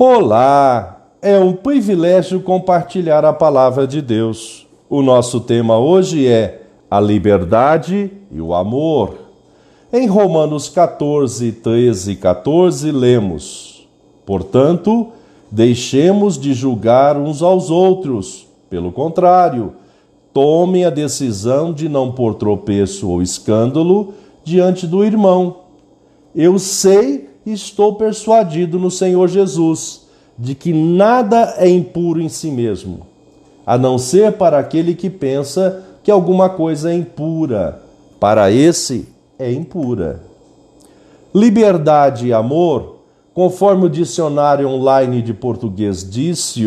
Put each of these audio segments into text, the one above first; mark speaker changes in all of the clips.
Speaker 1: Olá! É um privilégio compartilhar a palavra de Deus. O nosso tema hoje é a liberdade e o amor. Em Romanos 14, 13 e 14, lemos: Portanto, deixemos de julgar uns aos outros. Pelo contrário, tomem a decisão de não pôr tropeço ou escândalo diante do irmão. Eu sei estou persuadido no Senhor Jesus de que nada é impuro em si mesmo, a não ser para aquele que pensa que alguma coisa é impura. Para esse é impura. Liberdade e amor, conforme o dicionário online de português disse,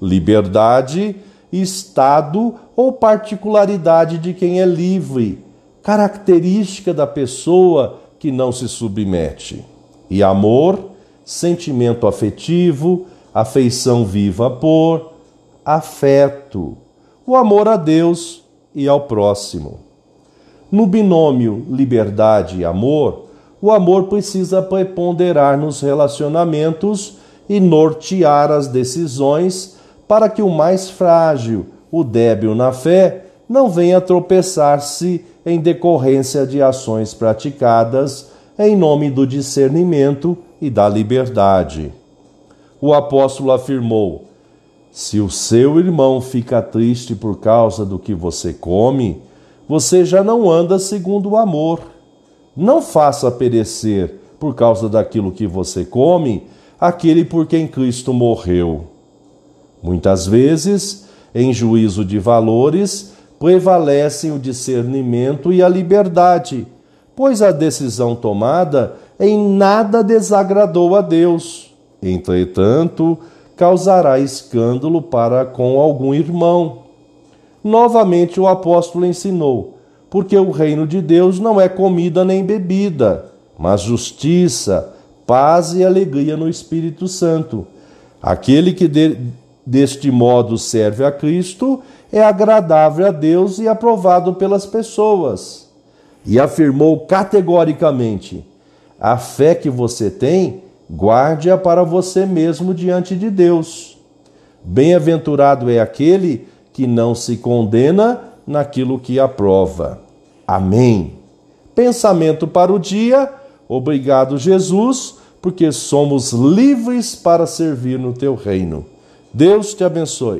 Speaker 1: liberdade, estado ou particularidade de quem é livre, característica da pessoa que não se submete. E amor, sentimento afetivo, afeição viva por, afeto, o amor a Deus e ao próximo. No binômio liberdade e amor, o amor precisa preponderar nos relacionamentos e nortear as decisões para que o mais frágil, o débil na fé, não venha tropeçar-se em decorrência de ações praticadas em nome do discernimento e da liberdade. O apóstolo afirmou: Se o seu irmão fica triste por causa do que você come, você já não anda segundo o amor. Não faça perecer, por causa daquilo que você come, aquele por quem Cristo morreu. Muitas vezes, em juízo de valores, prevalecem o discernimento e a liberdade pois a decisão tomada em nada desagradou a Deus. Entretanto, causará escândalo para com algum irmão. Novamente o apóstolo ensinou: porque o reino de Deus não é comida nem bebida, mas justiça, paz e alegria no Espírito Santo. Aquele que de, deste modo serve a Cristo é agradável a Deus e aprovado pelas pessoas e afirmou categoricamente: a fé que você tem, guarde-a para você mesmo diante de Deus. Bem-aventurado é aquele que não se condena naquilo que aprova. Amém. Pensamento para o dia. Obrigado, Jesus, porque somos livres para servir no teu reino. Deus te abençoe.